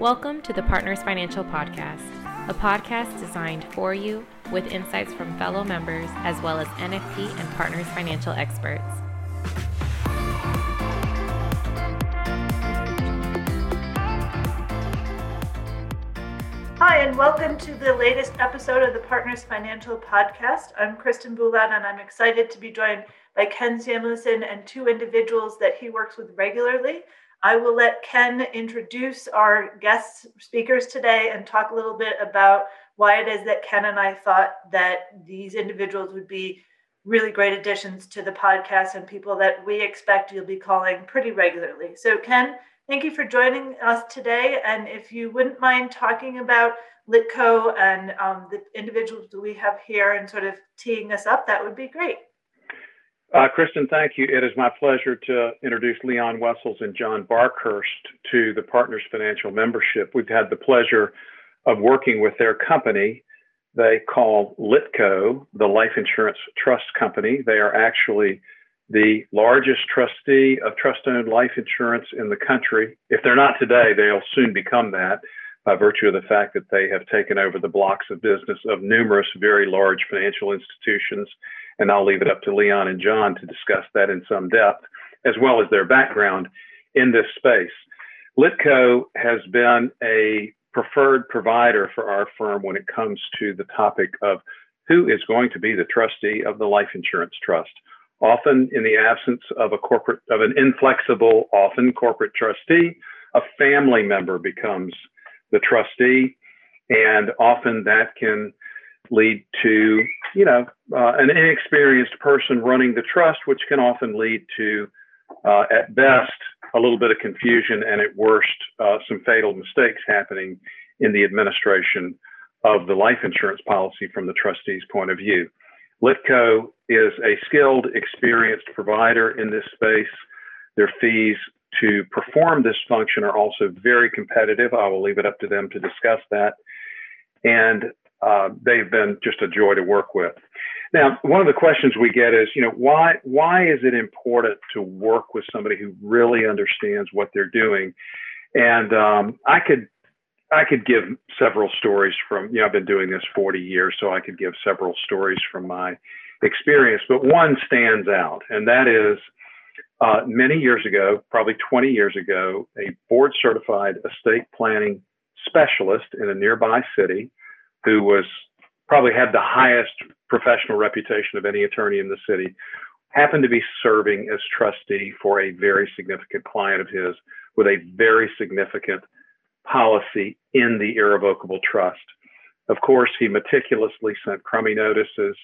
Welcome to the Partners Financial Podcast, a podcast designed for you with insights from fellow members as well as NFP and Partners Financial experts. Hi, and welcome to the latest episode of the Partners Financial Podcast. I'm Kristen Boulat, and I'm excited to be joined by Ken Samuelson and two individuals that he works with regularly. I will let Ken introduce our guest speakers today and talk a little bit about why it is that Ken and I thought that these individuals would be really great additions to the podcast and people that we expect you'll be calling pretty regularly. So, Ken, thank you for joining us today. And if you wouldn't mind talking about Litco and um, the individuals that we have here and sort of teeing us up, that would be great. Uh, Kristen, thank you. It is my pleasure to introduce Leon Wessels and John Barkhurst to the Partners Financial membership. We've had the pleasure of working with their company. They call Litco the Life Insurance Trust Company. They are actually the largest trustee of trust owned life insurance in the country. If they're not today, they'll soon become that by virtue of the fact that they have taken over the blocks of business of numerous very large financial institutions and I'll leave it up to Leon and John to discuss that in some depth, as well as their background in this space. Litco has been a preferred provider for our firm when it comes to the topic of who is going to be the trustee of the life insurance trust. Often, in the absence of a corporate, of an inflexible, often corporate trustee, a family member becomes the trustee, and often that can lead to, you know, uh, an inexperienced person running the trust, which can often lead to, uh, at best, a little bit of confusion and at worst, uh, some fatal mistakes happening in the administration of the life insurance policy from the trustee's point of view. Litco is a skilled, experienced provider in this space. Their fees to perform this function are also very competitive. I will leave it up to them to discuss that. And uh, they've been just a joy to work with. Now, one of the questions we get is, you know, why why is it important to work with somebody who really understands what they're doing? And um, I could I could give several stories from, you know, I've been doing this 40 years, so I could give several stories from my experience, but one stands out, and that is uh, many years ago, probably 20 years ago, a board certified estate planning specialist in a nearby city who was probably had the highest professional reputation of any attorney in the city, happened to be serving as trustee for a very significant client of his with a very significant policy in the irrevocable trust. Of course, he meticulously sent Crummey notices.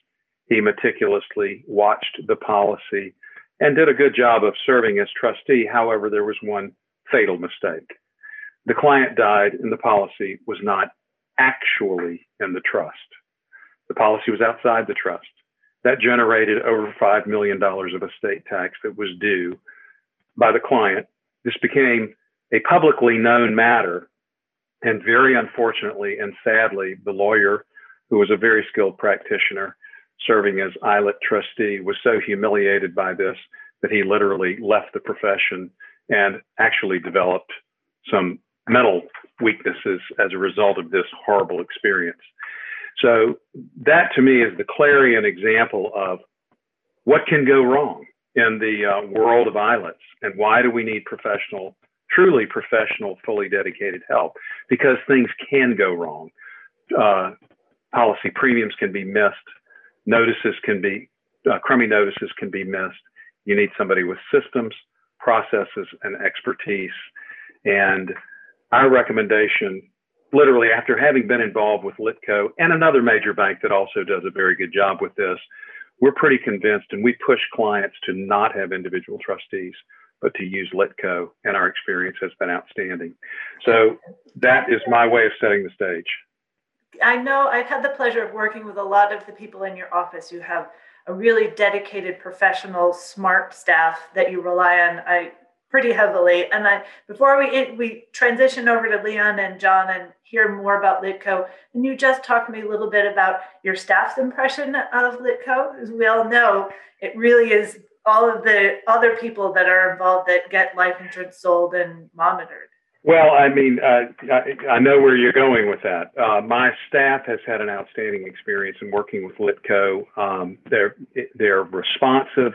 He meticulously watched the policy and did a good job of serving as trustee. However, there was one fatal mistake. The client died and the policy was not actually in the trust. The policy was outside the trust. That generated over $5 million of estate tax that was due by the client. This became a publicly known matter. And very unfortunately and sadly, the lawyer, who was a very skilled practitioner serving as ILIT trustee, was so humiliated by this that he literally left the profession and actually developed some mental weaknesses as a result of this horrible experience. So that to me is the clarion example of what can go wrong in the uh, world of ILITs and why do we need professional, truly professional, fully dedicated help? Because things can go wrong. Uh, policy premiums can be missed, notices can be, uh, Crummey notices can be missed. You need somebody with systems, processes, and expertise. And our recommendation, literally after having been involved with Litco and another major bank that also does a very good job with this, we're pretty convinced and we push clients to not have individual trustees, but to use Litco. And our experience has been outstanding. So that is my way of setting the stage. I know I've had the pleasure of working with a lot of the people in your office who have a really dedicated, professional, smart staff that you rely on. I pretty heavily. And I, before we we transition over to Leon and John and hear more about Litco, can you just talk to me a little bit about your staff's impression of Litco? As we all know, it really is all of the other people that are involved that get life insurance sold and monitored. Well, I mean, uh, I, I, know where you're going with that. Uh, my staff has had an outstanding experience in working with Litco. Um, they're they're responsive,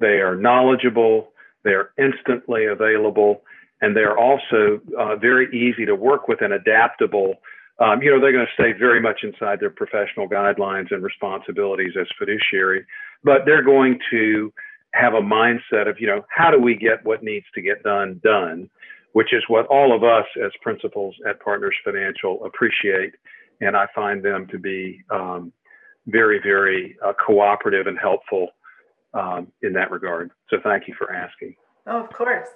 they are knowledgeable, they're instantly available, and they're also uh, very easy to work with and adaptable. Um, you know, they're going to stay very much inside their professional guidelines and responsibilities as fiduciary, but they're going to have a mindset of, you know, how do we get what needs to get done done which is what all of us as principals at Partners Financial appreciate. And I find them to be um, very, very uh, cooperative and helpful um, in that regard. So thank you for asking. Oh, of course.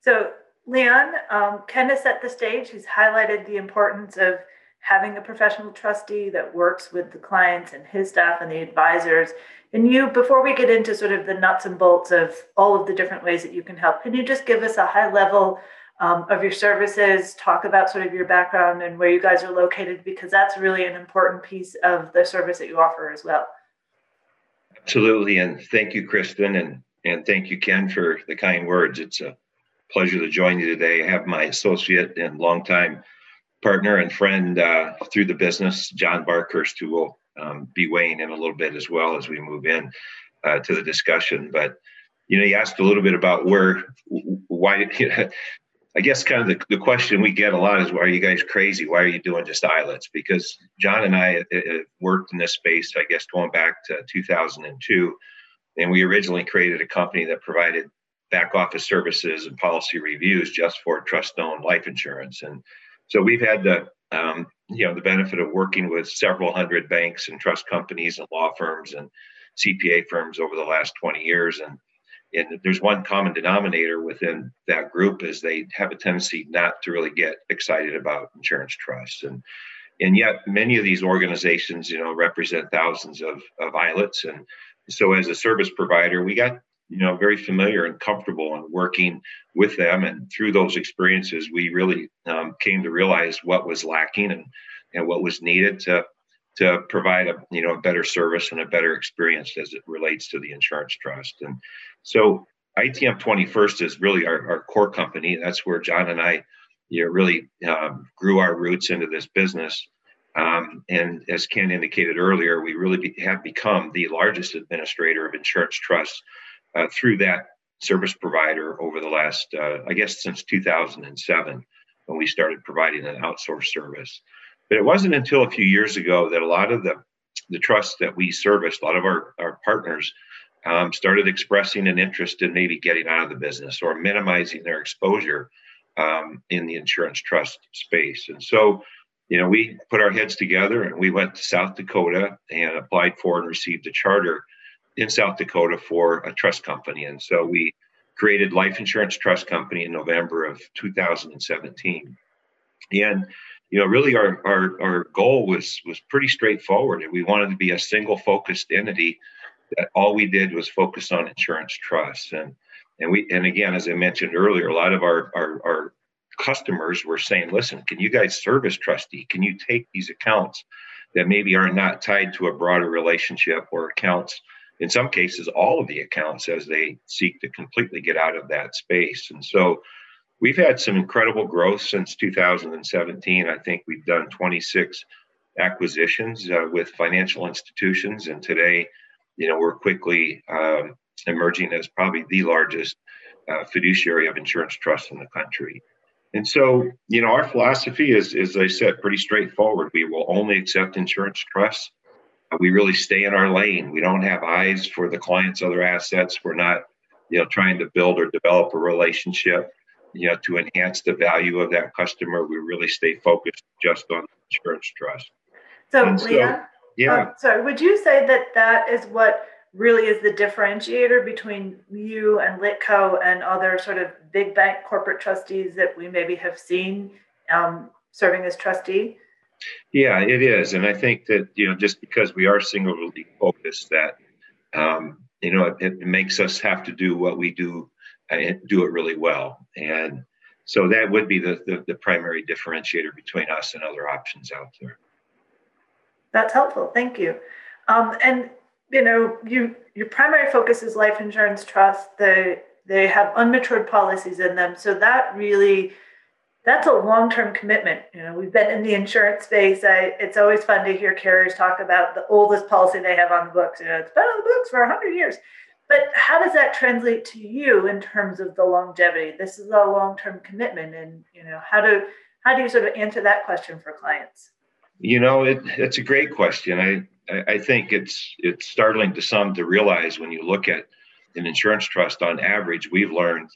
So, Leon, um, Ken has set the stage. He's highlighted the importance of having a professional trustee that works with the clients and his staff and the advisors. And you, before we get into sort of the nuts and bolts of all of the different ways that you can help, can you just give us a high level um, of your services, talk about sort of your background and where you guys are located, because that's really an important piece of the service that you offer as well. Absolutely. And thank you, Kristen. And, and thank you, Ken, for the kind words. It's a pleasure to join you today. I have my associate and longtime partner and friend uh, through the business, John Barkhurst, who will um, be weighing in a little bit as well as we move in uh, to the discussion. But you know, you asked a little bit about where, why, I guess kind of the, the question we get a lot is, why are you guys crazy? Why are you doing just ILITs? Because John and I uh, uh, worked in this space, I guess, going back to 2002. And we originally created a company that provided back office services and policy reviews just for trust owned life insurance. And so we've had the, um, you know, the benefit of working with several hundred banks and trust companies and law firms and CPA firms over the last 20 years. And and there's one common denominator within that group is they have a tendency not to really get excited about insurance trusts. And and yet many of these organizations you know represent thousands of of ILITs and so as a service provider we got you know very familiar and comfortable in working with them. And through those experiences we really um, came to realize what was lacking and and what was needed to to provide a you know a better service and a better experience as it relates to the insurance trust and so ITM TwentyFirst is really our, our core company. That's where John and I you know, really um, grew our roots into this business. Um, and as Ken indicated earlier, we really be, have become the largest administrator of insurance trusts uh, through that service provider over the last, uh, I guess, since 2007 when we started providing an outsourced service. But it wasn't until a few years ago that a lot of the, the trusts that we serviced, a lot of our, our partners, um, started expressing an interest in maybe getting out of the business or minimizing their exposure um, in the insurance trust space. And so, you know, we put our heads together and we went to South Dakota and applied for and received a charter in South Dakota for a trust company. And so we created Life Insurance Trust Company in November of 2017. And you know, really our, our, our goal was was pretty straightforward. We wanted to be a single focused entity that all we did was focus on insurance trusts. And and we and again as i mentioned earlier a lot of our our, our customers were saying listen can you guys service trustee? Can you take these accounts that maybe are not tied to a broader relationship or accounts? In some cases all of the accounts as they seek to completely get out of that space. And so we've had some incredible growth since 2017 i think we've done 26 acquisitions uh, with financial institutions and today you know, we're quickly um, emerging as probably the largest uh, fiduciary of insurance trusts in the country. And so, you know, our philosophy is, as I said, pretty straightforward. We will only accept insurance trusts. Uh, we really stay in our lane. We don't have eyes for the client's other assets. We're not, you know, trying to build or develop a relationship, you know, to enhance the value of that customer. We really stay focused just on insurance trust. So, and Leah, so, yeah. Um, so would you say that that is what really is the differentiator between you and Litco and other sort of big bank corporate trustees that we maybe have seen um, serving as trustee? Yeah, it is, and I think that you know just because we are singularly focused, that um, you know it, it, makes us have to do what we do and do it really well, and so that would be the, the, the primary differentiator between us and other options out there. That's helpful. Thank you. Um, and you know, you your primary focus is life insurance trust. They they have unmatured policies in them, so that really that's a long-term commitment. You know, we've been in the insurance space. I, it's always fun to hear carriers talk about the oldest policy they have on the books. You know, it's been on the books for 100 years. But how does that translate to you in terms of the longevity? This is a long-term commitment, and you know, how do how do you sort of answer that question for clients? You know, it, it's a great question. I I think it's it's startling to some to realize when you look at an insurance trust on average, we've learned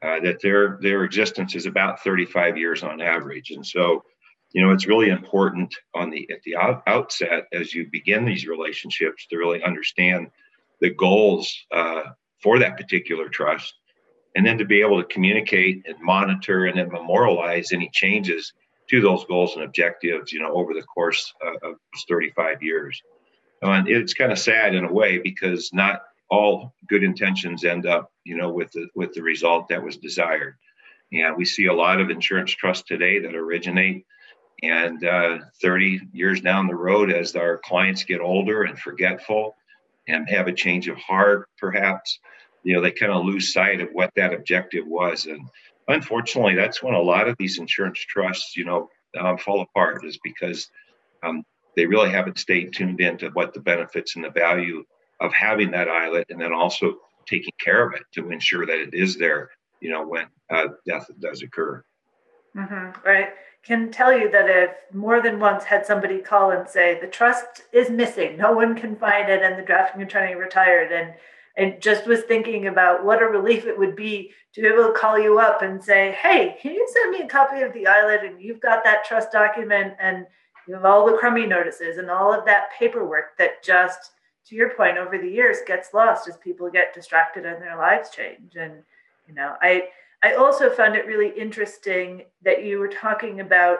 uh, that their their existence is about 35 years on average, and so you know it's really important on the at the outset as you begin these relationships to really understand the goals uh, for that particular trust, and then to be able to communicate and monitor and then memorialize any changes to those goals and objectives, you know, over the course uh, of 35 years. And it's kind of sad in a way because not all good intentions end up, you know, with the with the result that was desired. And we see a lot of insurance trusts today that originate and uh, 30 years down the road, as our clients get older and forgetful and have a change of heart, perhaps, you know, they kind of lose sight of what that objective was. And unfortunately, that's when a lot of these insurance trusts, you know, um, fall apart, is because um, they really haven't stayed tuned into what the benefits and the value of having that ILIT and then also taking care of it to ensure that it is there, you know, when uh, death does occur. Mm-hmm, right. Can tell you that if more than once had somebody call and say the trust is missing, no one can find it, and the drafting attorney retired, and and just was thinking about what a relief it would be to be able to call you up and say, "Hey, can you send me a copy of the ILIT, and you've got that trust document, and you have all the Crummey notices and all of that paperwork that just, to your point, over the years gets lost as people get distracted and their lives change." And you know, I I also found it really interesting that you were talking about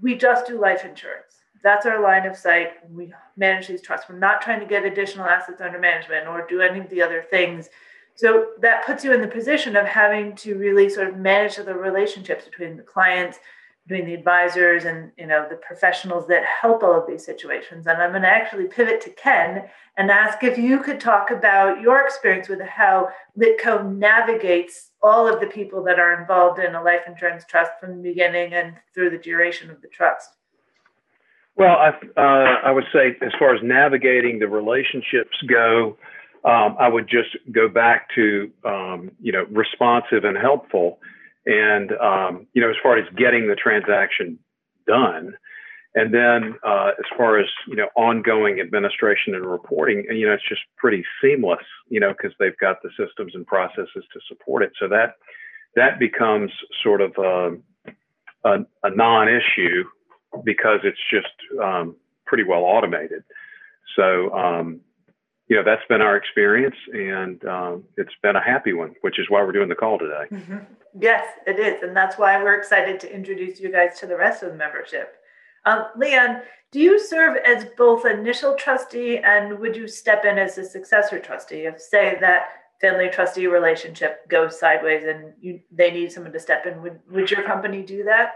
we just do life insurance. That's our line of sight. We manage these trusts. We're not trying to get additional assets under management or do any of the other things. So that puts you in the position of having to really sort of manage the relationships between the clients, between the advisors and you know the professionals that help all of these situations. And I'm going to actually pivot to Ken and ask if you could talk about your experience with how Litco navigates all of the people that are involved in a life insurance trust from the beginning and through the duration of the trust. Well, I, uh, I would say as far as navigating the relationships go, um, I would just go back to um, you know responsive and helpful, and um, you know as far as getting the transaction done, and then uh, as far as you know ongoing administration and reporting, you know it's just pretty seamless, you know because they've got the systems and processes to support it. So that that becomes sort of a, a, a non-issue because it's just um, pretty well automated. So, um, you know, that's been our experience, and um, it's been a happy one, which is why we're doing the call today. Mm-hmm. Yes, it is, and that's why we're excited to introduce you guys to the rest of the membership. Um, Leon, do you serve as both initial trustee and would you step in as a successor trustee if, say, that family trustee relationship goes sideways and you, they need someone to step in? Would, would your company do that?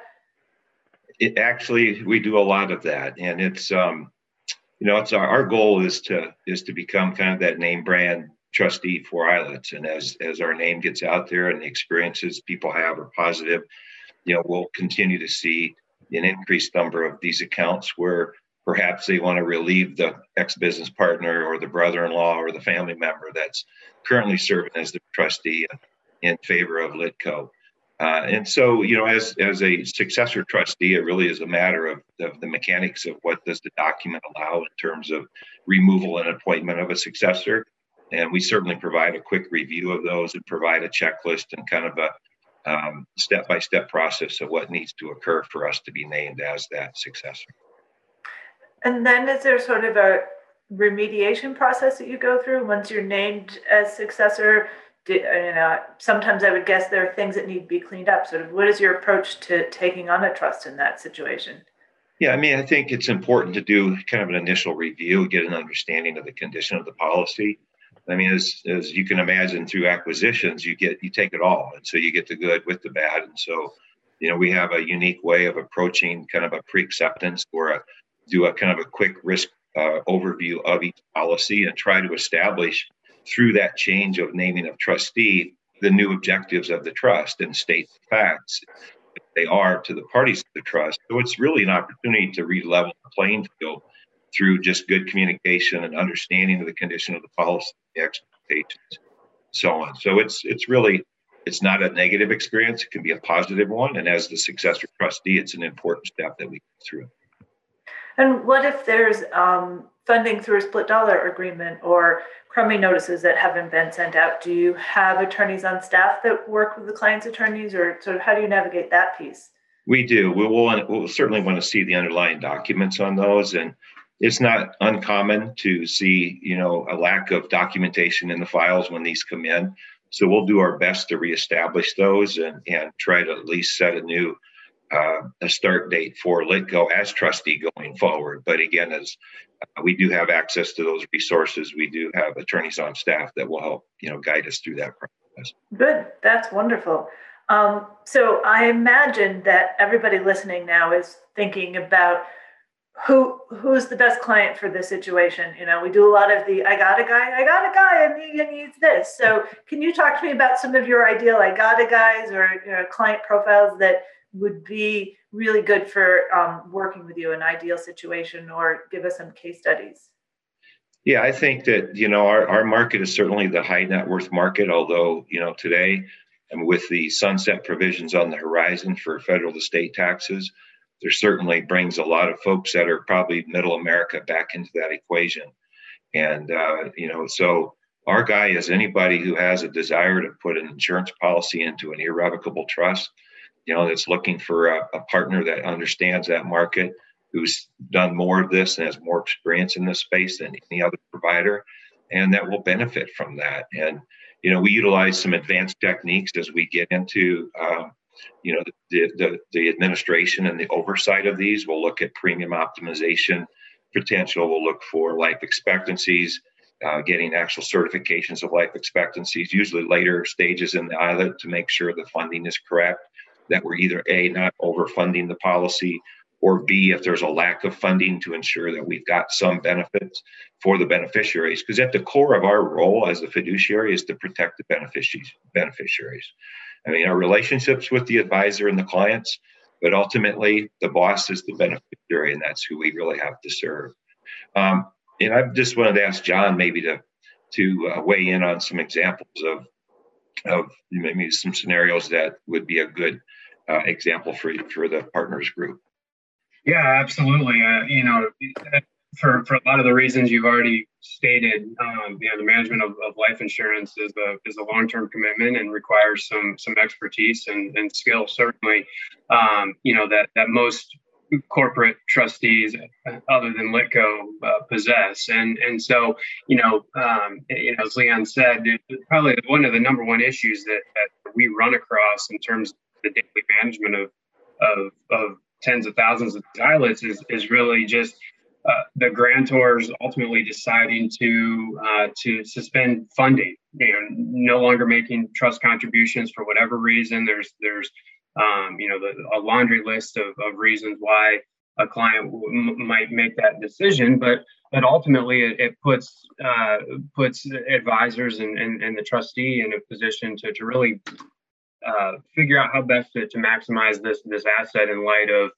it actually we do a lot of that and it's um you know it's our, our goal is to is to become kind of that name brand trustee for ILITs and as as our name gets out there and the experiences people have are positive you know we'll continue to see an increased number of these accounts where perhaps they want to relieve the ex-business partner or the brother-in-law or the family member that's currently serving as the trustee in favor of litco uh, and so, you know, as as a successor trustee, it really is a matter of, of the mechanics of what does the document allow in terms of removal and appointment of a successor. And we certainly provide a quick review of those and provide a checklist and kind of a step by step process of what needs to occur for us to be named as that successor. And then is there sort of a remediation process that you go through once you're named as successor? You know, sometimes I would guess there are things that need to be cleaned up. Sort of, what is your approach to taking on a trust in that situation? Yeah, I mean, I think it's important to do kind of an initial review, get an understanding of the condition of the policy. I mean, as as you can imagine, through acquisitions, you get you take it all, and so you get the good with the bad. And so, you know, we have a unique way of approaching kind of a pre-acceptance or a, do a kind of a quick risk uh, overview of each policy and try to establish through that change of naming of trustee the new objectives of the trust and state facts they are to the parties of the trust. So it's really an opportunity to re-level the playing field through just good communication and understanding of the condition of the policy, the expectations, so on. So it's it's really it's not a negative experience. It can be a positive one. And as the successor trustee, it's an important step that we go through. And what if there's um, funding through a split dollar agreement or Crummey notices that haven't been sent out? Do you have attorneys on staff that work with the client's attorneys, or sort of how do you navigate that piece? We do. We will we'll certainly want to see the underlying documents on those. And it's not uncommon to see, you know, a lack of documentation in the files when these come in. So we'll do our best to reestablish those and, and try to at least set a new uh, a start date for Litco as trustee going forward. But again, as uh, we do have access to those resources, we do have attorneys on staff that will help you know guide us through that process. Good, that's wonderful. Um, so I imagine that everybody listening now is thinking about who who's the best client for this situation you know we do a lot of the i got a guy i got a guy and he needs this so can you talk to me about some of your ideal i got a guys or you know, client profiles that would be really good for um, working with you in ideal situation or give us some case studies yeah i think that you know our, our market is certainly the high net worth market although you know today and with the sunset provisions on the horizon for federal to state taxes there certainly brings a lot of folks that are probably middle America back into that equation. And, uh, you know, so our guy is anybody who has a desire to put an insurance policy into an irrevocable trust, you know, that's looking for a, a partner that understands that market, who's done more of this and has more experience in this space than any other provider, and that will benefit from that. And, you know, we utilize some advanced techniques as we get into um, you know the, the, the administration and the oversight of these. We'll look at premium optimization potential. We'll look for life expectancies uh, getting actual certifications of life expectancies usually later stages in the ILIT to make sure the funding is correct that we're either a not overfunding the policy or b if there's a lack of funding to ensure that we've got some benefits for the beneficiaries because at the core of our role as a fiduciary is to protect the beneficiaries beneficiaries I mean, our relationships with the advisor and the clients, but ultimately the boss is the beneficiary, and that's who we really have to serve. Um, and I just wanted to ask John maybe to to uh, weigh in on some examples of of maybe some scenarios that would be a good uh, example for for the partners group. Yeah, absolutely. Uh, you know, for, for a lot of the reasons you've already stated, um, you know, the management of, of life insurance is a is a long term commitment and requires some some expertise and, and skill. Certainly, um, you know that that most corporate trustees other than Litco uh, possess. And and so, you know, um, you know, as Leon said, probably one of the number one issues that, that we run across in terms of the daily management of of, of tens of thousands of pilots is, is really just uh, the grantors ultimately deciding to uh, to suspend funding, you know, no longer making trust contributions for whatever reason. There's there's um, you know the, a laundry list of, of reasons why a client w- might make that decision, but but ultimately it, it puts uh, puts advisors and, and, and the trustee in a position to to really uh, figure out how best to, to maximize this this asset in light of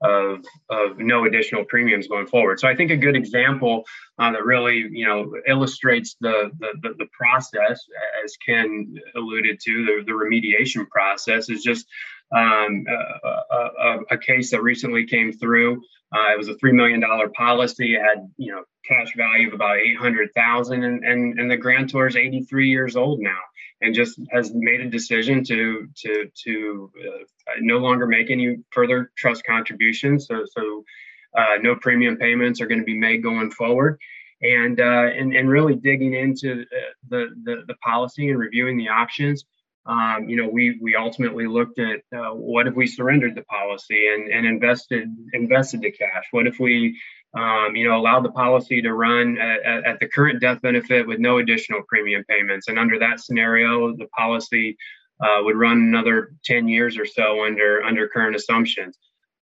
of of no additional premiums going forward. So I think a good example uh, that really you know illustrates the, the the, the process, as Ken alluded to, the, the remediation process is just um, a, a, a, case that recently came through. Uh, it was a three million dollar policy. It had you know cash value of about eight hundred thousand, and and and the grantor is eighty three years old now and just has made a decision to to to uh, no longer make any further trust contributions. So so uh, no premium payments are going to be made going forward. And, uh, and and really digging into uh, the, the the policy and reviewing the options, um, you know, we we ultimately looked at uh, what if we surrendered the policy and and invested invested the cash. What if we um, you know, allow the policy to run at, at, the current death benefit with no additional premium payments. And under that scenario, the policy uh, would run another 10 years or so under under current assumptions.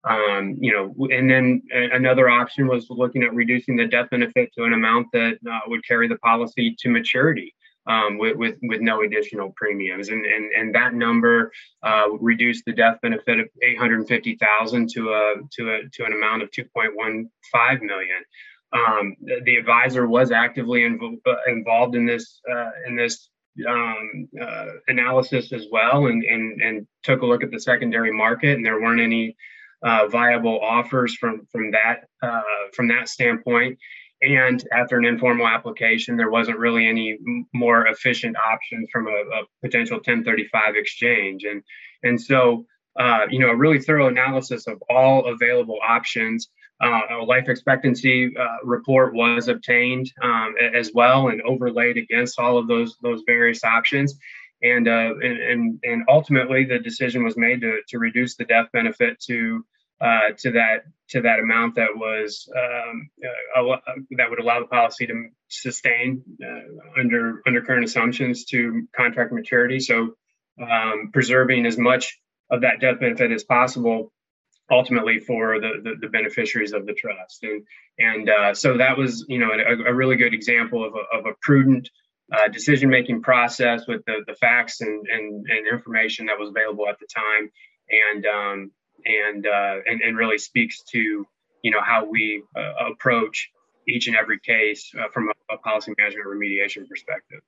Um, you know, and then another option was looking at reducing the death benefit to an amount that uh, would carry the policy to maturity. Um, with, with, with no additional premiums. And, and, and that number uh, reduced the death benefit of 850,000 to a, to a, to an amount of 2.15 million. Um, the, the, advisor was actively inv- uh, involved in this, uh, in this um, uh, analysis as well and, and, and took a look at the secondary market and there weren't any uh, viable offers from, from that, uh, from that standpoint. And after an informal application, there wasn't really any more efficient option from a, a potential 1035 exchange. And, and so, uh, you know, a really thorough analysis of all available options. Uh, a life expectancy uh, report was obtained um, as well and overlaid against all of those those various options. And, uh, and, and and ultimately, the decision was made to, to reduce the death benefit to uh, to that to that amount that was um, uh, that would allow the policy to sustain uh, under under current assumptions to contract maturity. So um, preserving as much of that death benefit as possible ultimately for the, the, the beneficiaries of the trust and and uh, so that was you know a, a really good example of a, of a prudent uh, decision making process with the, the facts and, and, and information that was available at the time and um, and, uh, and and really speaks to you know how we uh, approach each and every case uh, from a, a, policy management remediation perspective.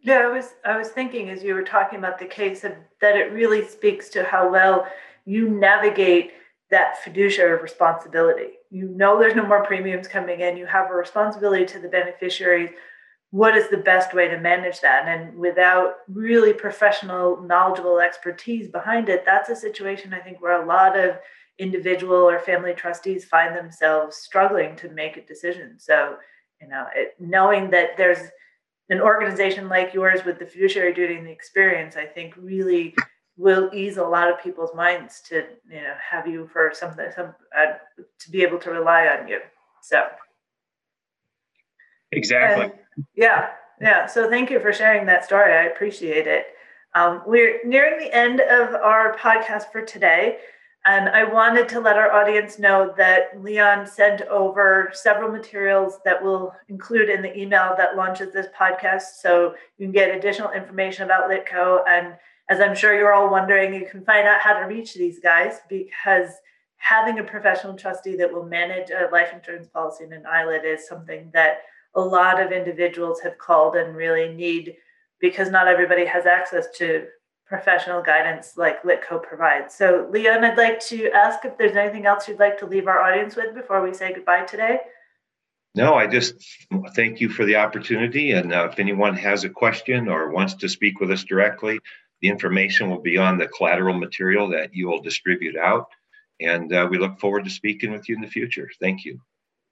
Yeah, I was I was thinking as you were talking about the case that it really speaks to how well you navigate that fiduciary responsibility. You know there's no more premiums coming in. You have a responsibility to the beneficiaries what is the best way to manage that? And without really professional knowledgeable expertise behind it that's a situation i think where a lot of individual or family trustees find themselves struggling to make a decision. So you know it, knowing that there's an organization like yours with the fiduciary duty and the experience i think really will ease a lot of people's minds to you know have you for something some uh, to be able to rely on you. So. Exactly yeah, yeah. So thank you for sharing that story. I appreciate it. Um, we're nearing the end of our podcast for today. And I wanted to let our audience know that Leon sent over several materials that we'll include in the email that launches this podcast. So you can get additional information about Litco. And as I'm sure you're all wondering, you can find out how to reach these guys because having a professional trustee that will manage a life insurance policy in an ILIT is something that a lot of individuals have called and really need because not everybody has access to professional guidance like Litco provides. So, Leon, I'd like to ask if there's anything else you'd like to leave our audience with before we say goodbye today. No, I just thank you for the opportunity. And uh, if anyone has a question or wants to speak with us directly, the information will be on the collateral material that you will distribute out. And uh, we look forward to speaking with you in the future. Thank you.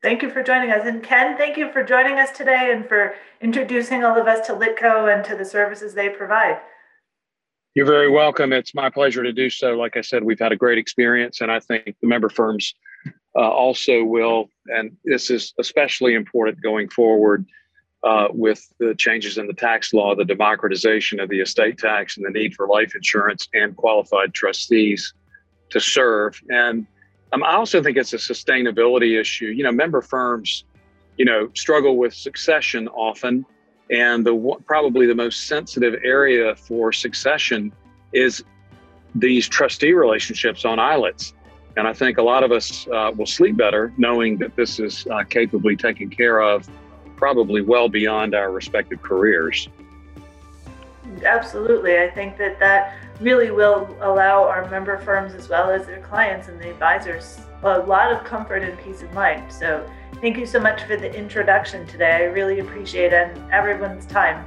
Thank you for joining us. And Ken, thank you for joining us today and for introducing all of us to Litco and to the services they provide. You're very welcome. It's my pleasure to do so. Like I said, we've had a great experience, and I think the member firms uh, also will. And this is especially important going forward uh, with the changes in the tax law, the democratization of the estate tax, and the need for life insurance and qualified trustees to serve. And um, I also think it's a sustainability issue. You know, member firms, you know, struggle with succession often, and the probably the most sensitive area for succession is these trustee relationships on ILITs. And I think a lot of us uh, will sleep better knowing that this is uh, capably taken care of, probably well beyond our respective careers. Absolutely. I think that that really will allow our member firms as well as their clients and the advisors a lot of comfort and peace of mind. So, thank you so much for the introduction today. I really appreciate it and everyone's time.